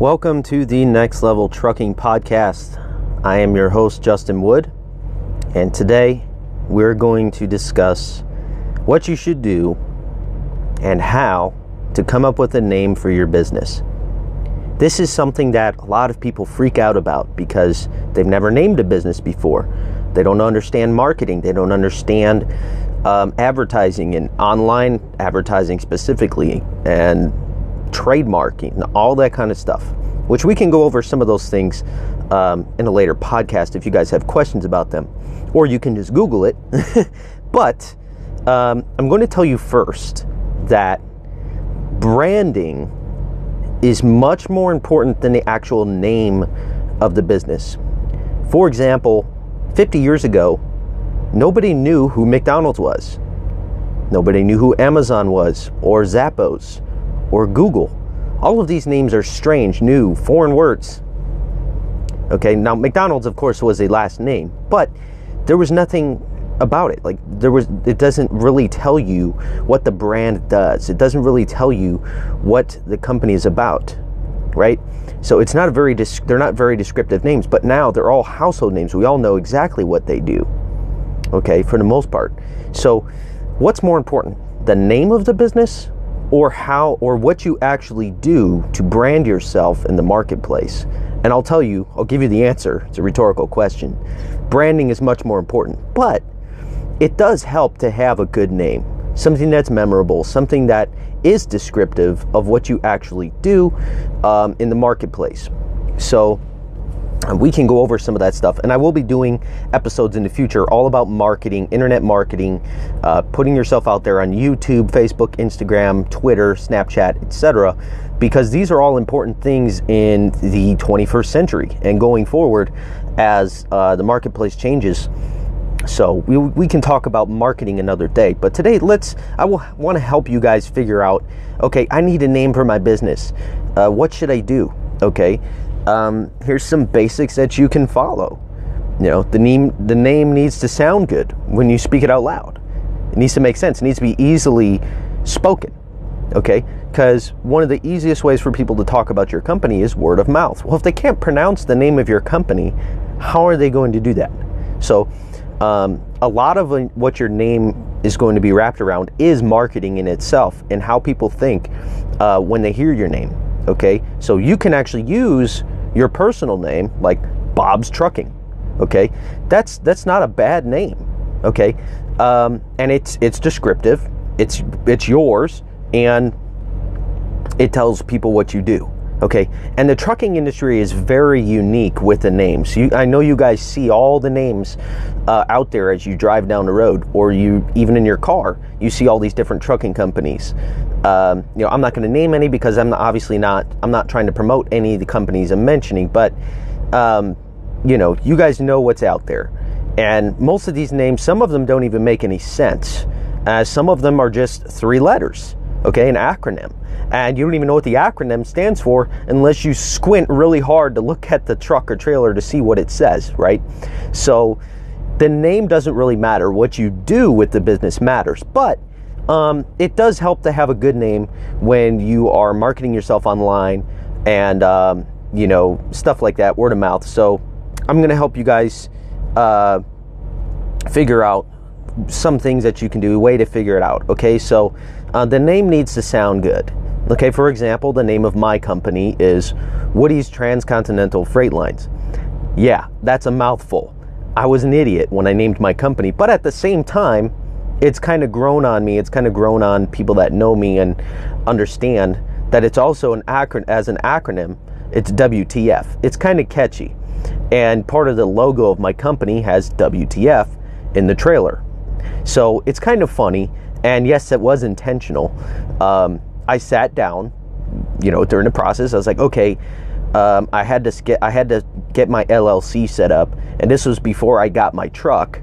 Welcome to the Next Level Trucking Podcast. I am your host, Justin Wood, and today we're going to discuss what you should do and how to come up with a name for your business. This is something that a lot of people freak out about because they've never named a business before. They don't understand marketing, they don't understand um, advertising and online advertising specifically, and trademarking, all that kind of stuff, which we can go over some of those things um, in a later podcast if you guys have questions about them, or you can just Google it. but um, I'm going to tell you first that branding is much more important than the actual name of the business. For example, 50 years ago, nobody knew who McDonald's was. Nobody knew who Amazon was, or Zappos, or Google. All of these names are strange, new, foreign words. Okay, now McDonald's, of course, was a last name, but there was nothing about it. Like there was, it doesn't really tell you what the brand does. It doesn't really tell you what the company is about, right? So it's not very, they're not very descriptive names. But now they're all household names. We all know exactly what they do. Okay, for the most part. So, what's more important, the name of the business or how or what you actually do to brand yourself in the marketplace. And I'll tell you, I'll give you the answer. It's a rhetorical question. Branding is much more important, but it does help to have a good name, something that's memorable, something that is descriptive of what you actually do um, in the marketplace. So, we can go over some of that stuff. And i will be doing episodes in the future all about marketing internet marketing uh, putting yourself out there on youtube facebook instagram twitter snapchat etc because these are all important things in the 21st century and going forward as uh, the marketplace changes. So we, we can talk about marketing another day but today let's i will want to help you guys figure out okay i need a name for my business. Uh, what should i do? Okay um, here's some basics that you can follow. You know, the name the name needs to sound good when you speak it out loud. It needs to make sense. It needs to be easily spoken. Okay? Because one of the easiest ways for people to talk about your company is word of mouth. Well, if they can't pronounce the name of your company, how are they going to do that? So, um, a lot of what your name is going to be wrapped around is marketing in itself and how people think uh, when they hear your name. Okay, so you can actually use your personal name, like Bob's Trucking. Okay, that's that's not a bad name. Okay, um, and it's it's descriptive. It's it's yours, and it tells people what you do. Okay, and the trucking industry is very unique with the names. You, I know you guys see all the names uh, out there as you drive down the road, or you even in your car, you see all these different trucking companies. Um, you know, I'm not going to name any because I'm obviously not. I'm not trying to promote any of the companies I'm mentioning, but um, you know, you guys know what's out there, and most of these names, some of them don't even make any sense. Uh, some of them are just three letters. Okay, an acronym and you don't even know what the acronym stands for unless you squint really hard to look at the truck or trailer to see what it says, right? So the name doesn't really matter. What you do with the business matters, but um, it does help to have a good name when you are marketing yourself online and um, you know stuff like that, word of mouth. So I'm going to help you guys uh, figure out some things that you can do, a way to figure it out. Okay, so uh, the name needs to sound good. Okay, for example, the name of my company is Woody's Transcontinental Freight Lines. Yeah, that's a mouthful. I was an idiot when I named my company, but at the same time, it's kind of grown on me. It's kind of grown on people that know me and understand that it's also an acronym as an acronym. It's WTF. It's kind of catchy. And part of the logo of my company has WTF in the trailer. So it's kind of funny. And yes, it was intentional. Um, I sat down, you know, during the process. I was like, okay, um, I had to get I had to get my LLC set up, and this was before I got my truck.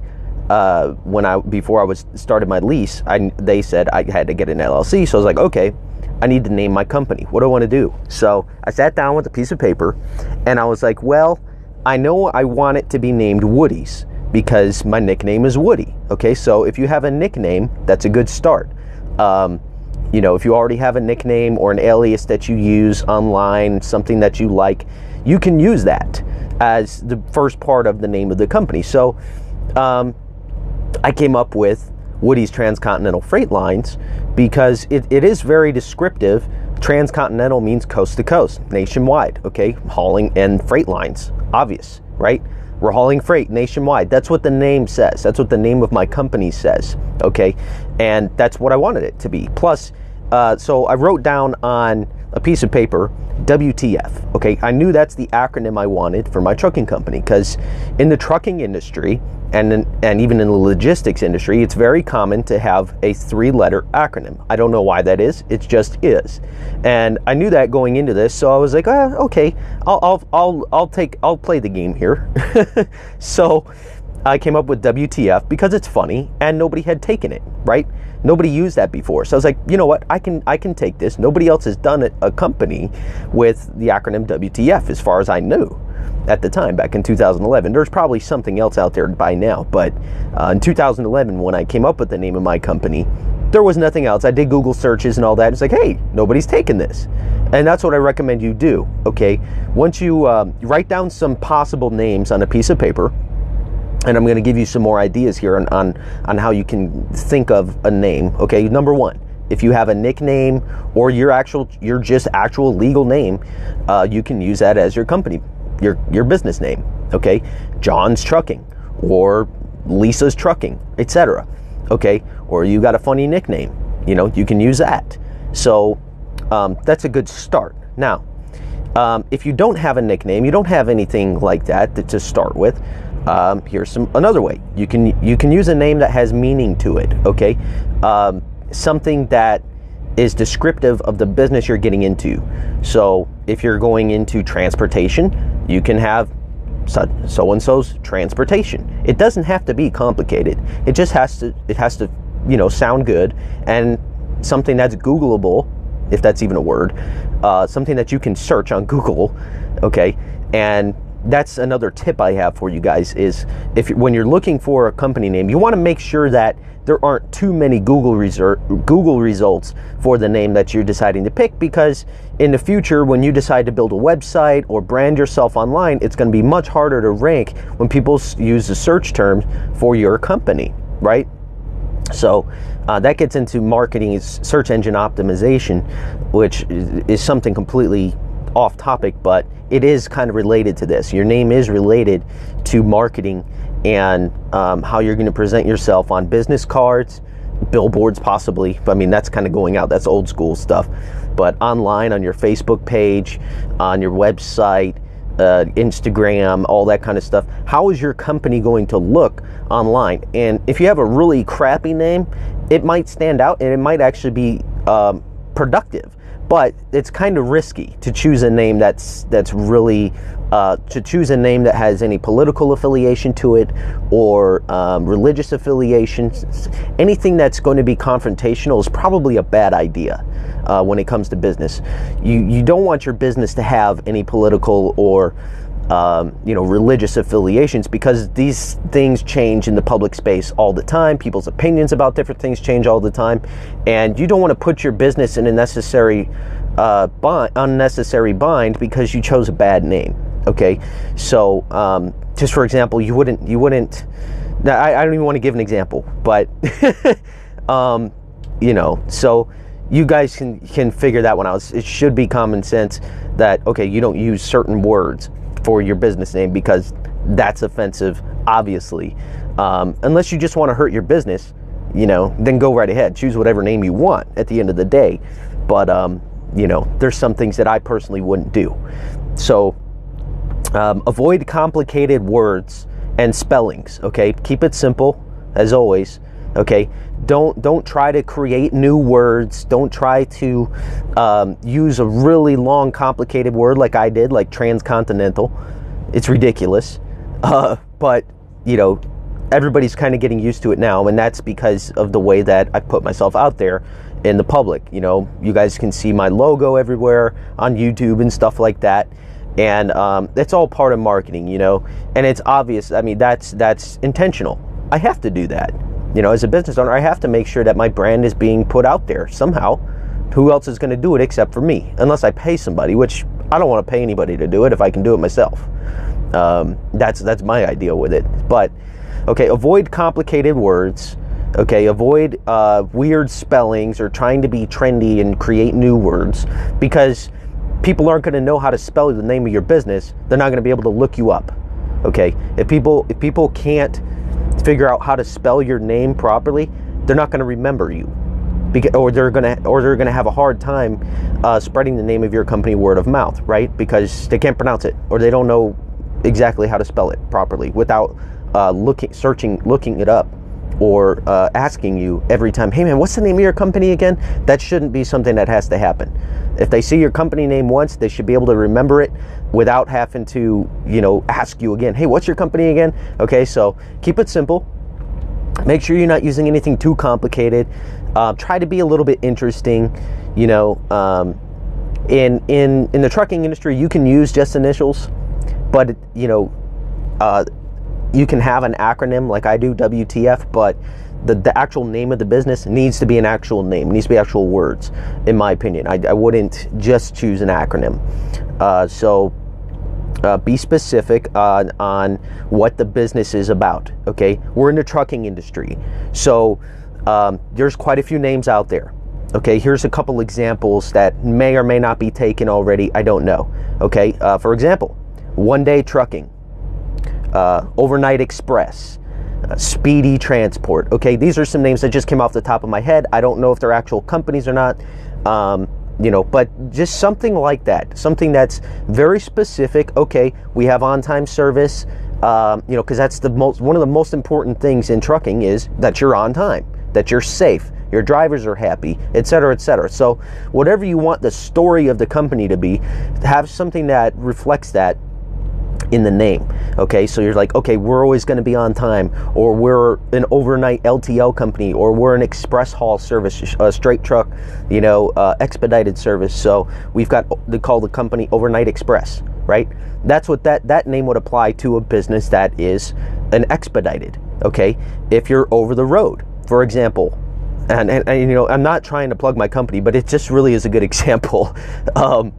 Uh, when I before I was started my lease, I, they said I had to get an LLC. So I was like, okay, I need to name my company. What do I want to do? So I sat down with a piece of paper, and I was like, well, I know I want it to be named Woody's because my nickname is Woody. Okay, so if you have a nickname, that's a good start. Um, you know, if you already have a nickname or an alias that you use online, something that you like, you can use that as the first part of the name of the company. So um, I came up with Woody's Transcontinental Freight Lines because it, it is very descriptive. Transcontinental means coast to coast, nationwide, okay? Hauling and freight lines, obvious, right? We're hauling freight nationwide. That's what the name says. That's what the name of my company says, okay? And that's what I wanted it to be. Plus, uh, so I wrote down on a piece of paper WTF. Okay, I knew that's the acronym I wanted for my trucking company because in the trucking industry and and even in the logistics industry, it's very common to have a three-letter acronym. I don't know why that is. It just is, and I knew that going into this, so I was like, ah, okay, I'll I'll I'll I'll take I'll play the game here. so I came up with WTF because it's funny and nobody had taken it, right? Nobody used that before. So I was like, you know what? I can I can take this. Nobody else has done it, a company with the acronym WTF as far as I knew at the time back in 2011. There's probably something else out there by now, but uh, in 2011 when I came up with the name of my company, there was nothing else. I did Google searches and all that. It's like, hey, nobody's taken this. And that's what I recommend you do, okay? Once you um, write down some possible names on a piece of paper, and I'm going to give you some more ideas here on, on, on how you can think of a name. Okay, number one, if you have a nickname or your actual your just actual legal name, uh, you can use that as your company, your your business name. Okay, John's Trucking or Lisa's Trucking, etc. Okay, or you got a funny nickname, you know, you can use that. So um, that's a good start. Now, um, if you don't have a nickname, you don't have anything like that to, to start with um, here's some another way you can you can use a name that has meaning to it okay um, something that is descriptive of the business you're getting into. So if you're going into transportation you can have so and so's transportation. It doesn't have to be complicated. It just has to it has to you know sound good and something that's googleable if that's even a word uh, something that you can search on google okay? And that's another tip I have for you guys is if when you're looking for a company name, you want to make sure that there aren't too many Google Google results for the name that you're deciding to pick because in the future when you decide to build a website or brand yourself online, it's going to be much harder to rank when people use the search terms for your company, right? So uh, that gets into marketing, search engine optimization, which is something completely off topic, but it is kind of related to this. Your name is related to marketing and um, how you're going to present yourself on business cards, billboards, possibly. I mean, that's kind of going out, that's old school stuff. But online, on your Facebook page, on your website, uh, Instagram, all that kind of stuff. How is your company going to look online? And if you have a really crappy name, it might stand out and it might actually be um, productive but it's kind of risky to choose a name that's that's really uh, to choose a name that has any political affiliation to it or um, religious affiliations. Anything that's going to be confrontational is probably a bad idea uh, when it comes to business. You you don't want your business to have any political or um, you know, religious affiliations because these things change in the public space all the time. People's opinions about different things change all the time, and you don't want to put your business in a necessary uh, bind, unnecessary bind because you chose a bad name. Okay, so um, just for example, you wouldn't you wouldn't. I, I don't even want to give an example, but um, you know, so you guys can can figure that one out. It should be common sense that okay, you don't use certain words for your business name because that's offensive, obviously. Um, unless you just want to hurt your business, you know, then go right ahead. Choose whatever name you want at the end of the day. But, um, you know, there's some things that I personally wouldn't do. So um, avoid complicated words and spellings, okay? Keep it simple, as always, okay? don't don't try to create new words. Don't try to um, use a really long complicated word like i did like transcontinental. It's ridiculous. Uh, but you know everybody's kind of getting used to it now and that's because of the way that i put myself out there in the public. You know you guys can see my logo everywhere on youtube and stuff like that. And um, it's all part of marketing you know? And it's obvious i mean that's that's intentional. I have to do that you know, as a business owner, I have to make sure that my brand is being put out there somehow. Who else is going to do it except for me? Unless I pay somebody, which I don't want to pay anybody to do it if I can do it myself. Um, that's that's my idea with it. But okay, avoid complicated words. Okay, avoid uh, weird spellings or trying to be trendy and create new words because people aren't going to know how to spell the name of your business. They're not going to be able to look you up. Okay, if people if people can't figure out how to spell your name properly, they're not going to remember you because, or they're gonna or they're gonna have a hard time uh, spreading the name of your company word of mouth, right? Because they can't pronounce it or they don't know exactly how to spell it properly without uh, looking, searching, looking it up, or uh, asking you every time, "Hey man, what's the name of your company again?" That shouldn't be something that has to happen. If they see your company name once, they should be able to remember it without having to, you know, ask you again, "Hey, what's your company again?" Okay, so keep it simple. Make sure you're not using anything too complicated. Uh, try to be a little bit interesting. You know, um, in in in the trucking industry, you can use just initials, but you know, uh, you can have an acronym like I do, WTF, but the, the actual name of the business needs to be an actual name, needs to be actual words, in my opinion. I, I wouldn't just choose an acronym. Uh, so uh, be specific on, on what the business is about. Okay, we're in the trucking industry, so um, there's quite a few names out there. Okay, here's a couple examples that may or may not be taken already. I don't know. Okay, uh, for example, one day trucking, uh, overnight express, uh, speedy transport. Okay, these are some names that just came off the top of my head. I don't know if they're actual companies or not. Um, you know, but just something like that, something that's very specific. Okay, we have on-time service. Um, you know, because that's the most one of the most important things in trucking is that you're on time, that you're safe, your drivers are happy, et cetera, et cetera. So, whatever you want the story of the company to be, have something that reflects that in the name. Okay, so you're like, okay, we're always going to be on time, or we're an overnight LTL company, or we're an express haul service, a straight truck, you know, uh, expedited service. So we've got they call the company Overnight Express, right? That's what that that name would apply to a business that is an expedited. Okay, if you're over the road, for example, and, and, and, you know i'm not trying to plug my company but it just really is a good example um,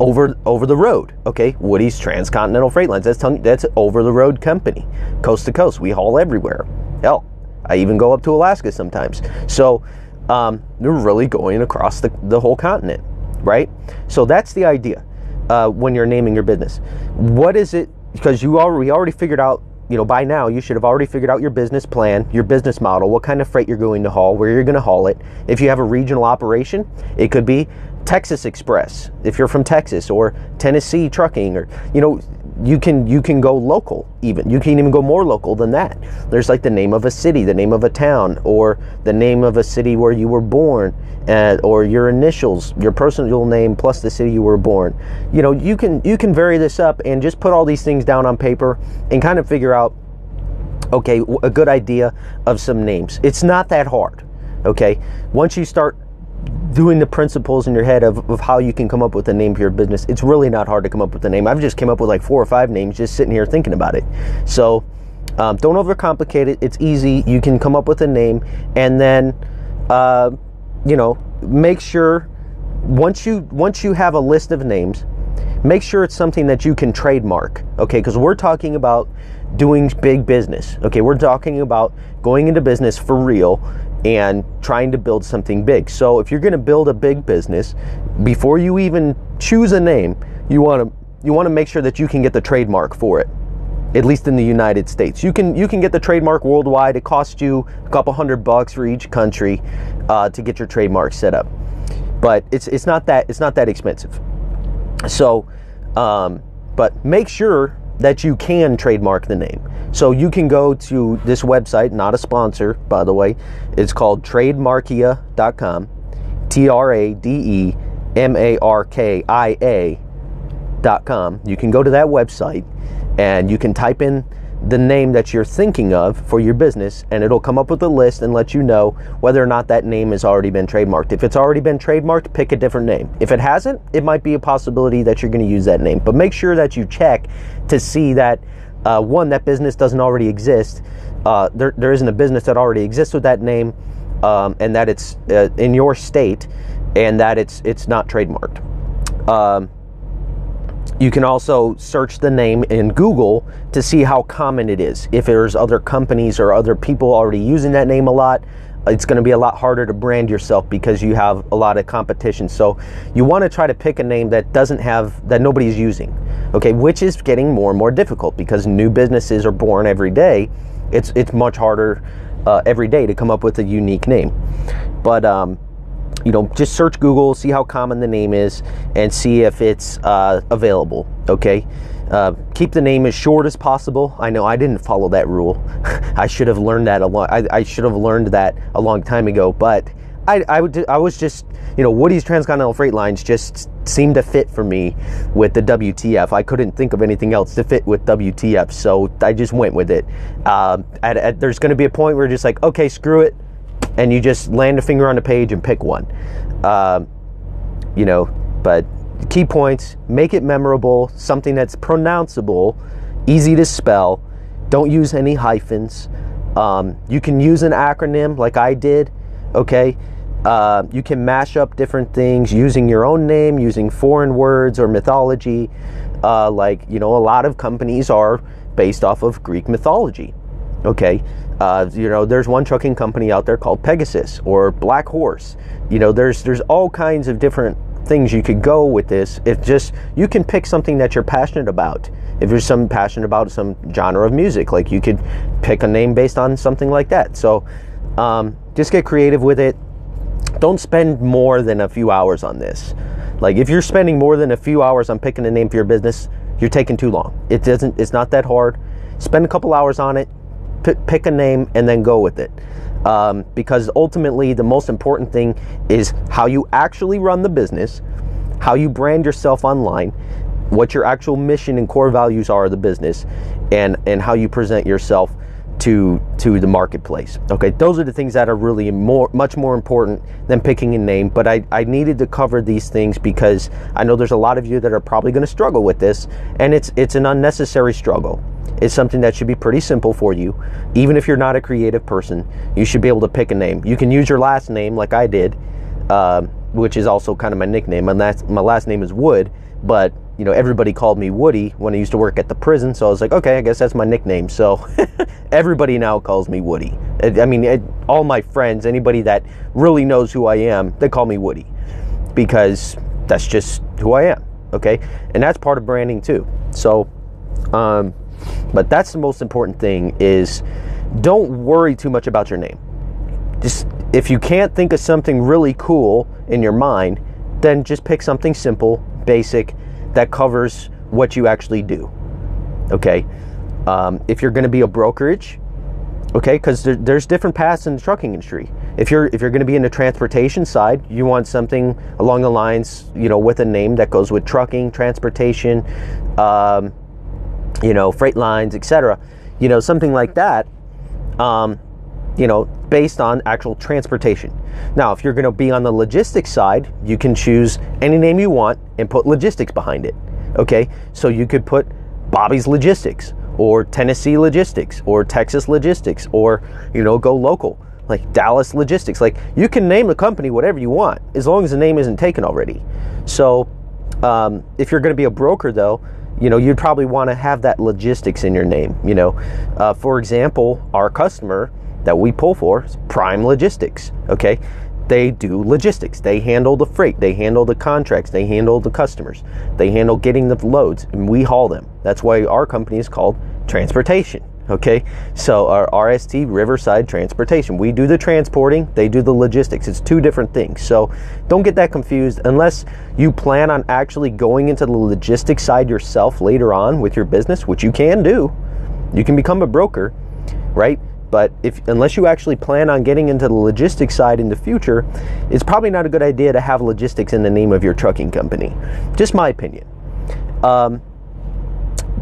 over over the road. Okay, Woody's Transcontinental Freight Lines. That's telling, that's over the road company, coast to coast. We haul everywhere. Hell, I even go up to Alaska sometimes. So um, they're really going across the, the whole continent, right? So that's the idea uh, when you're naming your business. What is it? Because you already already figured out. You know, by now you should have already figured out your business plan, your business model, what kind of freight you're going to haul, where you're going to haul it. If you have a regional operation, it could be Texas Express if you're from Texas or Tennessee Trucking or you know you can you can go local even. You can even go more local than that. There's like the name of a city the name of a town or the name of a city where you were born uh, or your initials your personal name plus the city you were born. You know you can you can vary this up and just put all these things down on paper and kind of figure out okay a good idea of some names. It's not that hard okay? Once you start doing the principles in your head of, of how you can come up with a name for your business, it's really not hard to come up with a name. I've just came up with like four or five names just sitting here thinking about it. So um, don't overcomplicate it. It's easy. You can come up with a name and then, uh, you know, make sure once you once you have a list of names, make sure it's something that you can trademark. Okay, because we're talking about doing big business. Okay, we're talking about going into business for real and trying to build something big. So if you're going to build a big business, before you even choose a name, you want to you want to make sure that you can get the trademark for it. At least in the United States, you can you can get the trademark worldwide. It costs you a couple hundred bucks for each country uh, to get your trademark set up, but it's it's not that it's not that expensive. So, um, but make sure that you can trademark the name. So you can go to this website, not a sponsor, by the way. It's called trademarkia.com. T R A D E M A R K I A.com. You can go to that website and you can type in the name that you're thinking of for your business, and it'll come up with a list and let you know whether or not that name has already been trademarked. If it's already been trademarked, pick a different name. If it hasn't, it might be a possibility that you're going to use that name. But make sure that you check to see that uh, one, that business doesn't already exist. Uh, there, there isn't a business that already exists with that name, um, and that it's uh, in your state and that it's it's not trademarked. Um, you can also search the name in Google to see how common it is. If there's other companies or other people already using that name a lot, it's going to be a lot harder to brand yourself because you have a lot of competition. So you want to try to pick a name that doesn't have that nobody's using. Okay, which is getting more and more difficult because new businesses are born every day. It's it's much harder uh, every day to come up with a unique name. But um, you know, just search Google, see how common the name is, and see if it's uh, available. Okay. Uh, keep the name as short as possible. I know I didn't follow that rule. I should have learned that a long. I, I, should have learned that a long time ago. But I, I, would, I was just, you know, Woody's Transcontinental Freight Lines just seemed to fit for me with the WTF. I couldn't think of anything else to fit with WTF, so I just went with it. Uh, at, at, there's going to be a point where just like, okay, screw it, and you just land a finger on the page and pick one. Uh, you know, but key points make it memorable, something that's pronounceable, easy to spell. Don't use any hyphens. Um, you can use an acronym like I did, okay? Uh, you can mash up different things using your own name, using foreign words or mythology. Uh, like, you know, a lot of companies are based off of Greek mythology, okay? Uh, you know, there's one trucking company out there called Pegasus or Black Horse. You know, there's there's all kinds of different things you could go with this. If just you can pick something that you're passionate about. If you're some passionate about some genre of music, like you could pick a name based on something like that. So um, just get creative with it. Don't spend more than a few hours on this. Like if you're spending more than a few hours on picking a name for your business, you're taking too long. It doesn't. It's not that hard. Spend a couple hours on it pick a name and then go with it. Um, because ultimately, the most important thing is how you actually run the business, how you brand yourself online, what your actual mission and core values are of the business, and and how you present yourself to to the marketplace. Okay, those are the things that are really more much more important than picking a name. But I, I needed to cover these things because I know there's a lot of you that are probably going to struggle with this, and it's it's an unnecessary struggle. It's something that should be pretty simple for you. Even if you're not a creative person, you should be able to pick a name. You can use your last name like I did, uh, which is also kind of my nickname. My last my last name is Wood, but you know, everybody called me Woody when I used to work at the prison. So I was like, okay, I guess that's my nickname. So everybody now calls me Woody. I mean, it, all my friends, anybody that really knows who I am, they call me Woody because that's just who I am. Okay. And that's part of branding too. So, um, but that's the most important thing is don't worry too much about your name. Just if you can't think of something really cool in your mind, then just pick something simple, basic, that covers what you actually do. Okay. Um, if you're going to be a brokerage, okay, because there, there's different paths in the trucking industry. If you're if you're going to be in the transportation side, you want something along the lines, you know, with a name that goes with trucking, transportation, um, you know, freight lines, etc. You know, something like that. Um, you know, based on actual transportation. Now, if you're going to be on the logistics side, you can choose any name you want and put logistics behind it. Okay, so you could put Bobby's Logistics or Tennessee Logistics or Texas Logistics or, you know, go local like Dallas Logistics. Like you can name the company whatever you want as long as the name isn't taken already. So, um, if you're going to be a broker, though, you know, you'd probably want to have that logistics in your name. You know, uh, for example, our customer that we pull for is Prime Logistics. Okay, they do logistics. They handle the freight. They handle the contracts. They handle the customers. They handle getting the loads, and we haul them. That's why our company is called Transportation. Okay, so our RST Riverside Transportation. We do the transporting, they do the logistics. It's two different things. So don't get that confused unless you plan on actually going into the logistics side yourself later on with your business, which you can do. You can become a broker, right? But if unless you actually plan on getting into the logistics side in the future, it's probably not a good idea to have logistics in the name of your trucking company. Just my opinion. Um,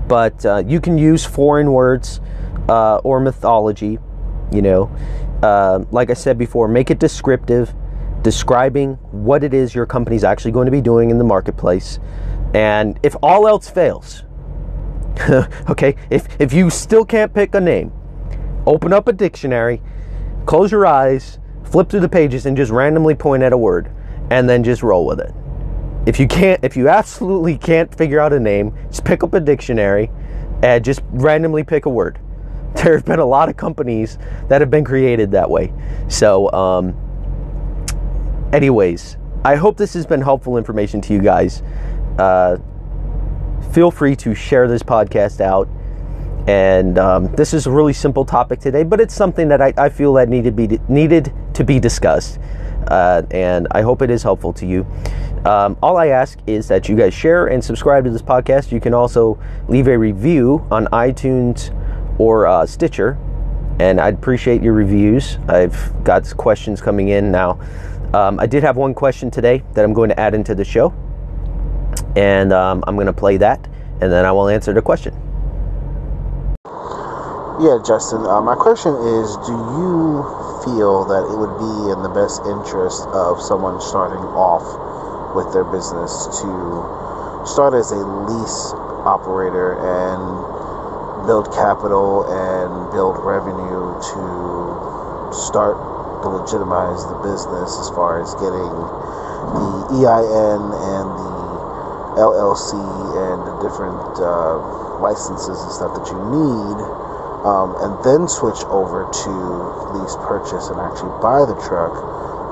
but uh, you can use foreign words uh, or mythology. You know, uh, like I said before, make it descriptive, describing what it is your company's actually going to be doing in the marketplace. And if all else fails, okay, if if you still can't pick a name, open up a dictionary, close your eyes, flip through the pages, and just randomly point at a word. and then just roll with it. If you can't, if you absolutely can't figure out a name, just pick up a dictionary and just randomly pick a word. There have been a lot of companies that have been created that way. So, um, anyways, I hope this has been helpful information to you guys. Uh, feel free to share this podcast out. And um, this is a really simple topic today, but it's something that I, I feel that needed be needed to be discussed. Uh, and I hope it is helpful to you. Um, all I ask is that you guys share and subscribe to this podcast. You can also leave a review on iTunes or uh, Stitcher, and I'd appreciate your reviews. I've got questions coming in now. Um, I did have one question today that I'm going to add into the show, and um, I'm going to play that, and then I will answer the question. Yeah, Justin. Uh, my question is Do you feel that it would be in the best interest of someone starting off with their business to start as a lease operator and build capital and build revenue to start to legitimize the business as far as getting the EIN and the LLC and the different uh, licenses and stuff that you need um, and then switch over to lease purchase and actually buy the truck?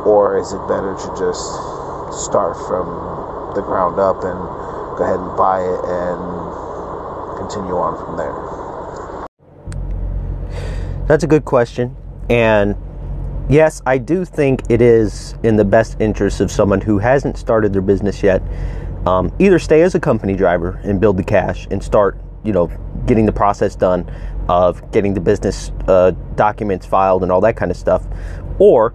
Or is it better to just start from the ground up and go ahead and buy it and continue on from there? That's a good question. And yes, I do think it is in the best interest of someone who hasn't started their business yet. Um, either stay as a company driver and build the cash and start, you know, getting the process done of getting the business uh, documents filed and all that kind of stuff. Or,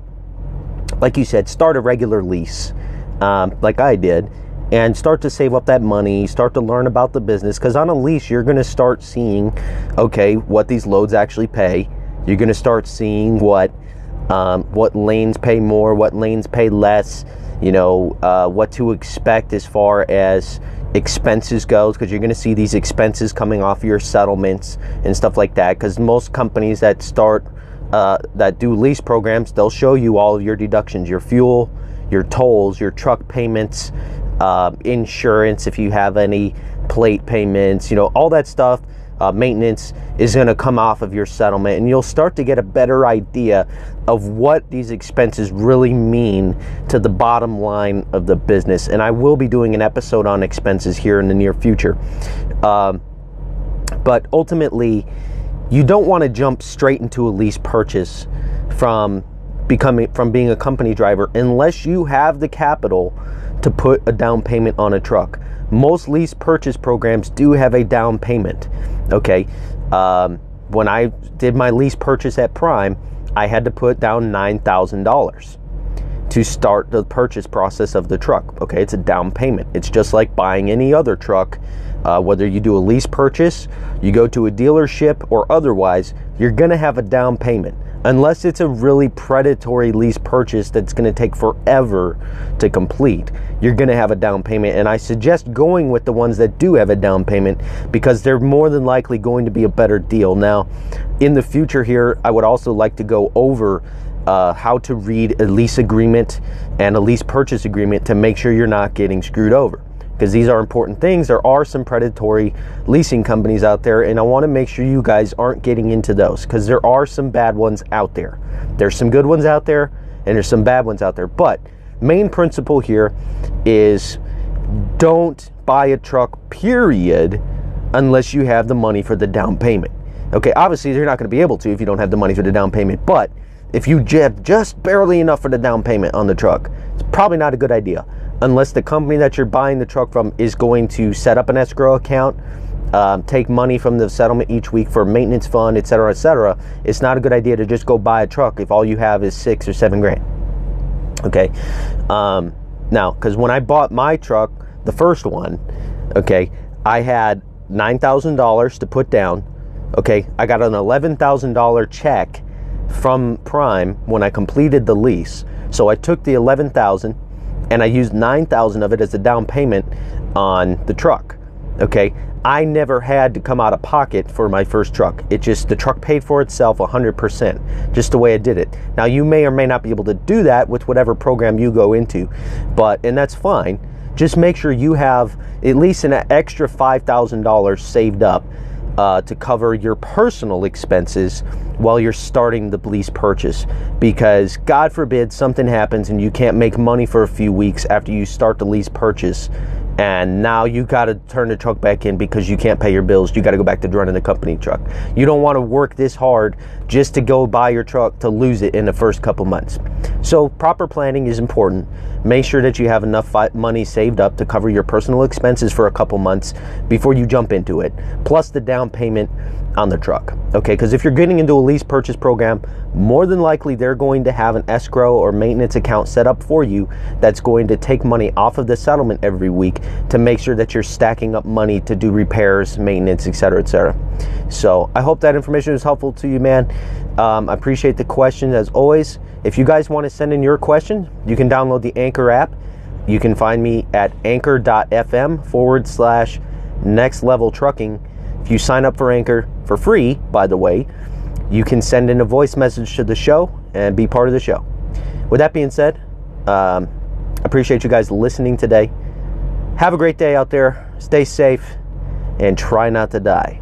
like you said, start a regular lease, um, like I did, and start to save up that money, start to learn about the business. Because on a lease, you're going to start seeing, okay, what these loads actually pay. You're going to start seeing what um, what lanes pay more, what lanes pay less. You know uh, what to expect as far as expenses goes because you're going to see these expenses coming off your settlements and stuff like that because most companies that start uh, that do lease programs they'll show you all of your deductions your fuel your tolls your truck payments uh, insurance if you have any plate payments you know all that stuff uh, maintenance is going to come off of your settlement, and you'll start to get a better idea of what these expenses really mean to the bottom line of the business. And I will be doing an episode on expenses here in the near future. Um, but ultimately, you don't want to jump straight into a lease purchase from becoming from being a company driver unless you have the capital to put a down payment on a truck. Most lease purchase programs do have a down payment. Okay, um, when I did my lease purchase at Prime, I had to put down nine thousand dollars to start the purchase process of the truck. Okay, it's a down payment. It's just like buying any other truck. Uh, whether you do a lease purchase, you go to a dealership, or otherwise, you're to have a down payment unless it's a really predatory lease purchase that's going to take forever to complete, you're going to have a down payment. And I suggest going with the ones that do have a down payment because they're more than likely going to be a better deal. Now, in the future, here, I would also like to go over. Uh, how to read a lease agreement and a lease purchase agreement to make sure you're not getting screwed over because these are important things. There are some predatory leasing companies out there, and I want to make sure you guys aren't getting into those because there are some bad ones out there. There's some good ones out there, and there's some bad ones out there. But main principle here is don't buy a truck, period, unless you have the money for the down payment. Okay, obviously, you're not going to be able to if you don't have the money for the down payment, but if you have just barely enough for the down payment on the truck, it's probably not a good idea unless the company that you're buying the truck from is going to set up an escrow account, um, take money from the settlement each week for maintenance fund, etc., etc. It's not a good idea to just go buy a truck if all you have is six or seven grand. Okay, um, now because when I bought my truck, the first one, okay, I had nine thousand dollars to put down. Okay, I got an eleven thousand dollar check from Prime when I completed the lease. So I took the eleven thousand and I used 9000 of it as a down payment on the truck. Okay, I never had to come out of pocket for my first truck. It just, the truck paid for itself 100%, just the way I did it. Now, you may or may not be able to do that with whatever program you go into, but, and that's fine. Just make sure you have at least an extra $5,000 saved up uh, to cover your personal expenses while you're starting the lease purchase. Because God forbid something happens and you can't make money for a few weeks after you start the lease purchase and now you got to turn the truck back in because you can't pay your bills. You got to go back to running the company truck. You don't want to work this hard just to go buy your truck to lose it in the first couple months. So, proper planning is important. Make sure that you have enough money saved up to cover your personal expenses for a couple months before you jump into it, plus the down payment on the truck. Okay, because if you're getting into a lease purchase program, more than likely they're going to have an escrow or maintenance account set up for you that's going to take money off of the settlement every week to make sure that you're stacking up money to do repairs, maintenance, etc., etc. So I hope that information is helpful to you, man. Um, I appreciate the question as always. If you guys want to send in your question, you can download the Anchor app. You can find me at anchor.fm forward slash next level trucking. If you sign up for Anchor for free, by the way, you can send in a voice message to the show and be part of the show. With that being said, um, appreciate you guys listening today. Have a great day out there. Stay safe and try not to die.